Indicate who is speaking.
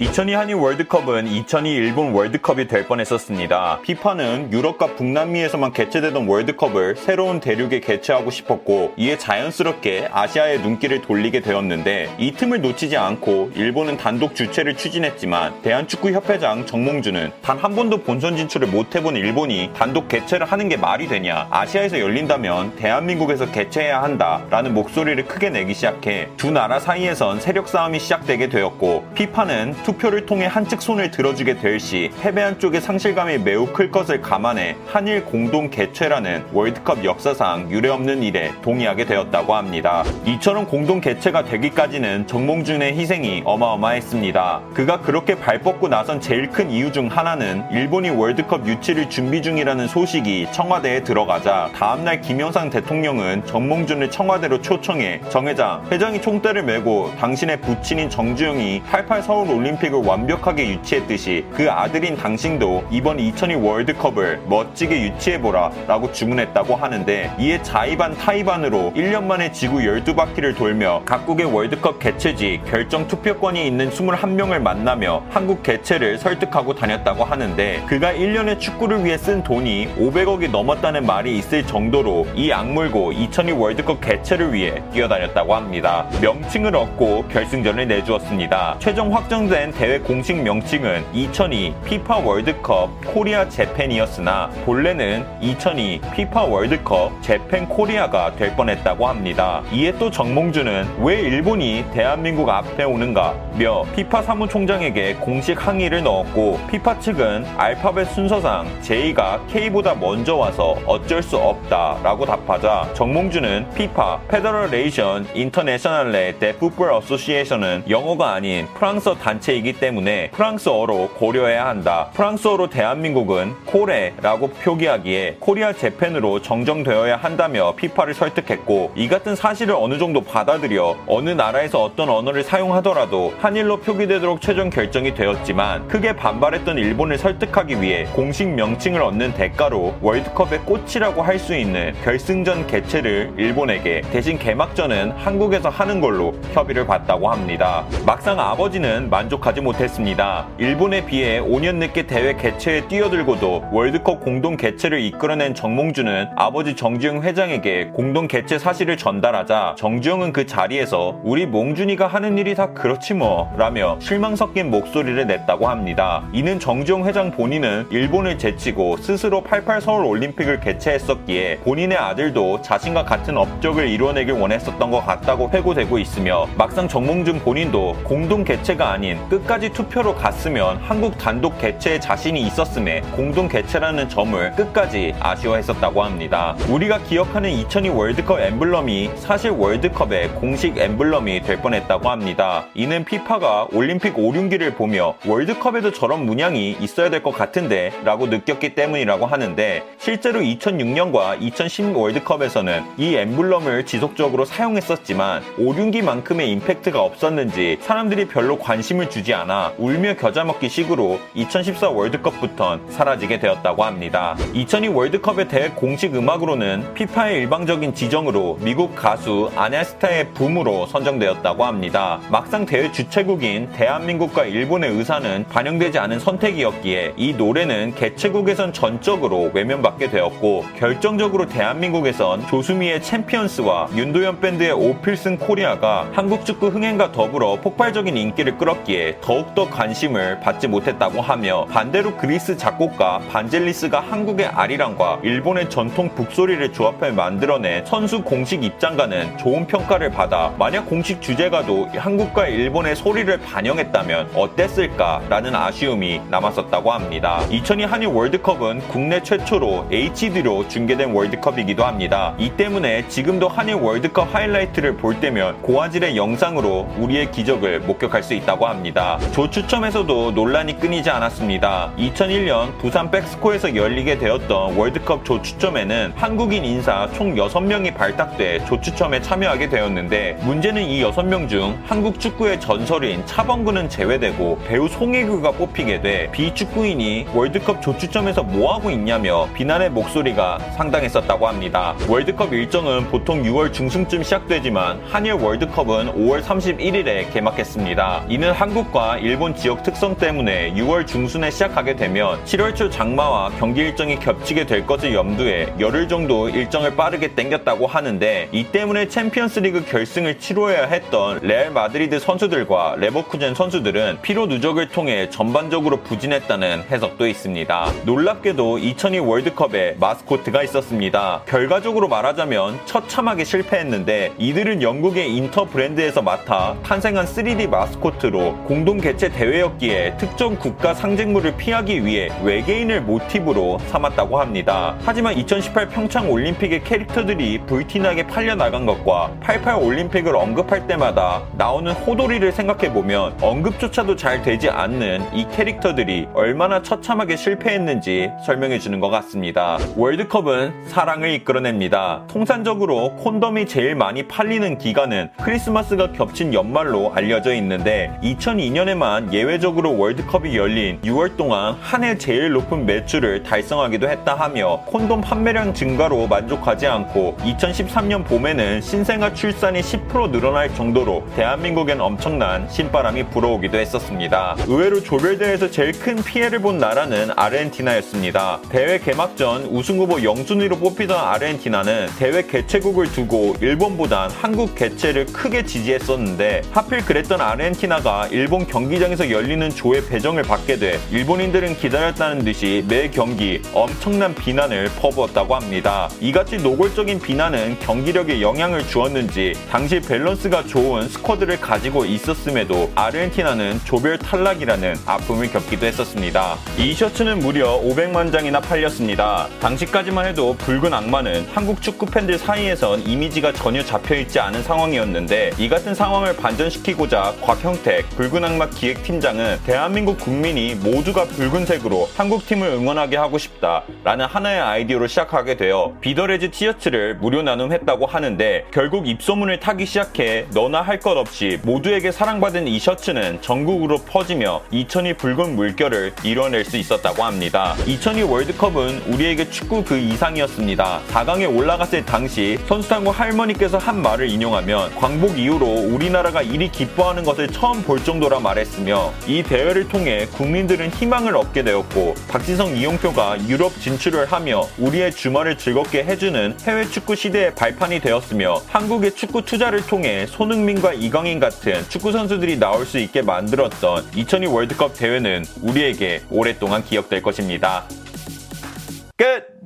Speaker 1: 2002 한일 월드컵은 2002 일본 월드컵이 될 뻔했었습니다. 피파는 유럽과 북남미에서만 개최되던 월드컵을 새로운 대륙에 개최하고 싶었고 이에 자연스럽게 아시아의 눈길을 돌리게 되었는데 이 틈을 놓치지 않고 일본은 단독 주최를 추진했지만 대한축구협회장 정몽주는 단 한 번도 본선 진출을 못 해본 일본이 단독 개최를 하는 게 말이 되냐 아시아에서 열린다면 대한민국에서 개최해야 한다라는 목소리를 크게 내기 시작해 두 나라 사이에선 세력 싸움이 시작되게 되었고 피파는 투표를 통해 한측 손을 들어주게 될 시 패배한 쪽의 상실감이 매우 클 것을 감안해 한일 공동 개최라는 월드컵 역사상 유례없는 일에 동의하게 되었다고 합니다. 이처럼 공동 개최가 되기까지는 정몽준의 희생이 어마어마했습니다. 그가 그렇게 발뻗고 나선 제일 큰 이유 중 하나는 일본이 월드컵 유치를 준비 중이라는 소식이 청와대에 들어가자 다음날 김영삼 대통령은 정몽준을 청와대로 초청해 정 회장, 회장이 총대를 메고 당신의 부친인 정주영이 88 서울 올림픽 올림픽을 완벽하게 유치했듯이 그 아들인 당신도 이번 2002 월드컵을 멋지게 유치해보라 라고 주문했다고 하는데 이에 자의반 타의반으로 1년 만에 지구 12바퀴를 돌며 각국의 월드컵 개최지 결정 투표권이 있는 21명을 만나며 한국 개최를 설득하고 다녔다고 하는데 그가 1년에 축구를 위해 쓴 돈이 500억이 넘었다는 말이 있을 정도로 이 악물고 2002 월드컵 개최를 위해 뛰어다녔다고 합니다. 명칭을 얻고 결승전을 내주었습니다. 최종 확정된 대회 공식 명칭은 2002 피파 월드컵 Korea Japan이었으나 본래는 2002 피파 월드컵 Japan Korea가 될 뻔했다고 합니다. 이에 또 정몽준은 왜 일본이 대한민국 앞에 오는가 며 피파 사무총장에게 공식 항의를 넣었고 피파 측은 알파벳 순서상 J가 K보다 먼저 와서 어쩔 수 없다 라고 답하자 정몽준은 FIFA Fédération Internationale de Football Association은 영어가 아닌 프랑스어 단체 이기 때문에 프랑스어로 고려해야 한다. 프랑스어로 대한민국은 코레라고 표기하기에 코리아 재팬으로 정정되어야 한다며 피파를 설득했고 이 같은 사실을 어느 정도 받아들여 어느 나라에서 어떤 언어를 사용하더라도 한일로 표기되도록 최종 결정이 되었지만 크게 반발했던 일본을 설득하기 위해 공식 명칭을 얻는 대가로 월드컵의 꽃이라고 할 수 있는 결승전 개최를 일본에게 대신 개막전은 한국에서 하는 걸로 협의를 봤다고 합니다. 막상 아버지는 만족 하 가지 못했습니다. 일본에 비해 5년 늦게 대회 개최에 뛰어들고도 월드컵 공동 개최를 이끌어낸 정몽주는 아버지 정지영 회장에게 공동 개최 사실을 전달하자 정지영은 그 자리에서 우리 몽준이가 하는 일이 다 그렇지 뭐 라며 실망 섞인 목소리를 냈다고 합니다. 이는 정지영 회장 본인은 일본을 제치고 스스로 88 서울 올림픽을 개최했었기에 본인의 아들도 자신과 같은 업적을 이뤄내길 원했었던 것 같다고 회고되고 있으며 막상 정몽준 본인도 공동 개최가 아닌 끝 끝까지 투표로 갔으면 한국 단독 개최에 자신이 있었음에 공동 개최라는 점을 끝까지 아쉬워했었다고 합니다. 우리가 기억하는 2002 월드컵 엠블럼이 사실 월드컵의 공식 엠블럼이 될 뻔했다고 합니다. 이는 피파가 올림픽 오륜기를 보며 월드컵에도 저런 문양이 있어야 될 것 같은데 라고 느꼈기 때문이라고 하는데 실제로 2006년과 2010 월드컵에서는 이 엠블럼을 지속적으로 사용했었지만 오륜기만큼의 임팩트가 없었는지 사람들이 별로 관심을 주지 주지 않아 울며 겨자 먹기 식으로 2014 월드컵부턴 사라지게 되었다고 합니다. 2002 월드컵의 대회 공식 음악으로는 FIFA의 일방적인 지정으로 미국 가수 Anastacia의 Boom으로 선정되었다고 합니다. 막상 대회 주최국인 대한민국과 일본의 의사는 반영되지 않은 선택이었기에 이 노래는 개최국에선 전적으로 외면받게 되었고 결정적으로 대한민국에선 조수미의 Champions와 윤도현 밴드의 오 필승 코리아가 한국 축구 흥행과 더불어 폭발적인 인기를 끌었기 에 더욱더 관심을 받지 못했다고 하며 반대로 그리스 작곡가 반젤리스가 한국의 아리랑과 일본의 전통 북소리를 조합해 만들어낸 선수 공식 입장과는 좋은 평가를 받아 만약 공식 주제가도 한국과 일본의 소리를 반영했다면 어땠을까라는 아쉬움이 남았었다고 합니다. 2002 한일 월드컵은 국내 최초로 HD로 중계된 월드컵이기도 합니다. 이 때문에 지금도 한일 월드컵 하이라이트를 볼 때면 고화질의 영상으로 우리의 기적을 목격할 수 있다고 합니다. 조추첨에서도 논란이 끊이지 않았습니다. 2001년 부산 백스코에서 열리게 되었던 월드컵 조추첨에는 한국인 인사 총 6명이 발탁돼 조추첨에 참여하게 되었는데 문제는 이 6명 중 한국 축구의 전설인 차범근은 제외되고 배우 송혜교가 뽑히게 돼 비축구인이 월드컵 조추첨에서 뭐하고 있냐며 비난의 목소리가 상당했었다고 합니다. 월드컵 일정은 보통 6월 중순쯤 시작되지만 한일 월드컵은 5월 31일에 개막했습니다. 이는 한국 한국과 일본 지역 특성 때문에 6월 중순에 시작하게 되면 7월 초 장마와 경기 일정이 겹치게 될 것을 염두에 열흘 정도 일정을 빠르게 땡겼다고 하는데 이 때문에 챔피언스리그 결승을 치러야 했던 레알 마드리드 선수들과 레버쿠젠 선수들은 피로 누적을 통해 전반적으로 부진했다는 해석도 있습니다. 놀랍게도 2002 월드컵에 마스코트가 있었습니다. 결과적으로 말하자면 처참하게 실패했는데 이들은 영국의 Interbrand에서 맡아 탄생한 3D 마스코트로 공동 개최 대회였기에 특정 국가 상징물을 피하기 위해 외계인을 모티브로 삼았다고 합니다. 하지만 2018 평창 올림픽의 캐릭터들이 불티나게 팔려나간 것과 88 올림픽을 언급할 때마다 나오는 호돌이를 생각해보면 언급조차도 잘 되지 않는 이 캐릭터들이 얼마나 처참하게 실패했는지 설명해주는 것 같습니다. 월드컵은 사랑을 이끌어냅니다. 통산적으로 콘돔이 제일 많이 팔리는 기간은 크리스마스가 겹친 연말로 알려져 있는데 2002년에만 예외적으로 월드컵이 열린 6월 동안 한 해 제일 높은 매출을 달성하기도 했다 하며 콘돔 판매량 증가로 만족하지 않고 2013년 봄에는 신생아 출산이 10% 늘어날 정도로 대한민국엔 엄청난 신바람이 불어오기도 했었습니다. 의외로 조별대회에서 제일 큰 피해를 본 나라는 아르헨티나였습니다. 대회 개막 전 우승 후보 영순위로 뽑히던 아르헨티나는 대회 개최국을 두고 일본보단 한국 개최를 크게 지지했었는데 하필 그랬던 아르헨티나가 일본 경기장에서 열리는 조의 배정을 받게 돼 일본인들은 기다렸다는 듯이 매 경기 엄청난 비난을 퍼부었다고 합니다. 이같이 노골적인 비난은 경기력에 영향을 주었는지 당시 밸런스가 좋은 squad를 가지고 있었음에도 아르헨티나는 조별 탈락이라는 아픔을 겪기도 했었습니다. 이 셔츠는 무려 500만 장이나 팔렸습니다. 당시까지만 해도 붉은 악마는 한국 축구 팬들 사이에선 이미지가 전혀 잡혀있지 않은 상황이었는데 이 같은 상황을 반전시키고자 곽형택 붉은 악마 기획팀장은 대한민국 국민이 모두가 붉은색으로 한국팀을 응원하게 하고 싶다라는 하나의 아이디어로 시작하게 되어 Be the Reds 티셔츠를 무료 나눔했다고 하는데 결국 입소문을 타기 시작해 너나 할 것 없이 모두에게 사랑받은 이 셔츠는 전국으로 퍼지며 2002 붉은 물결을 이뤄낼 수 있었다고 합니다. 2002 월드컵은 우리에게 축구 그 이상이었습니다. 4강에 올라갔을 당시 선수단과 할머니께서 한 말을 인용하면 광복 이후로 우리나라가 이리 기뻐하는 것을 처음 볼 정도라 말했으며 이 대회를 통해 국민들은 희망을 얻게 되었고 박지성 이용표가 유럽 진출을 하며 우리의 주말을 즐겁게 해주는 해외 축구 시대의 발판이 되었으며 한국의 축구 투자를 통해 손흥민과 이강인 같은 축구 선수들이 나올 수 있게 만들었던 2002 월드컵 대회는 우리에게 오랫동안 기억될 것입니다. 끝!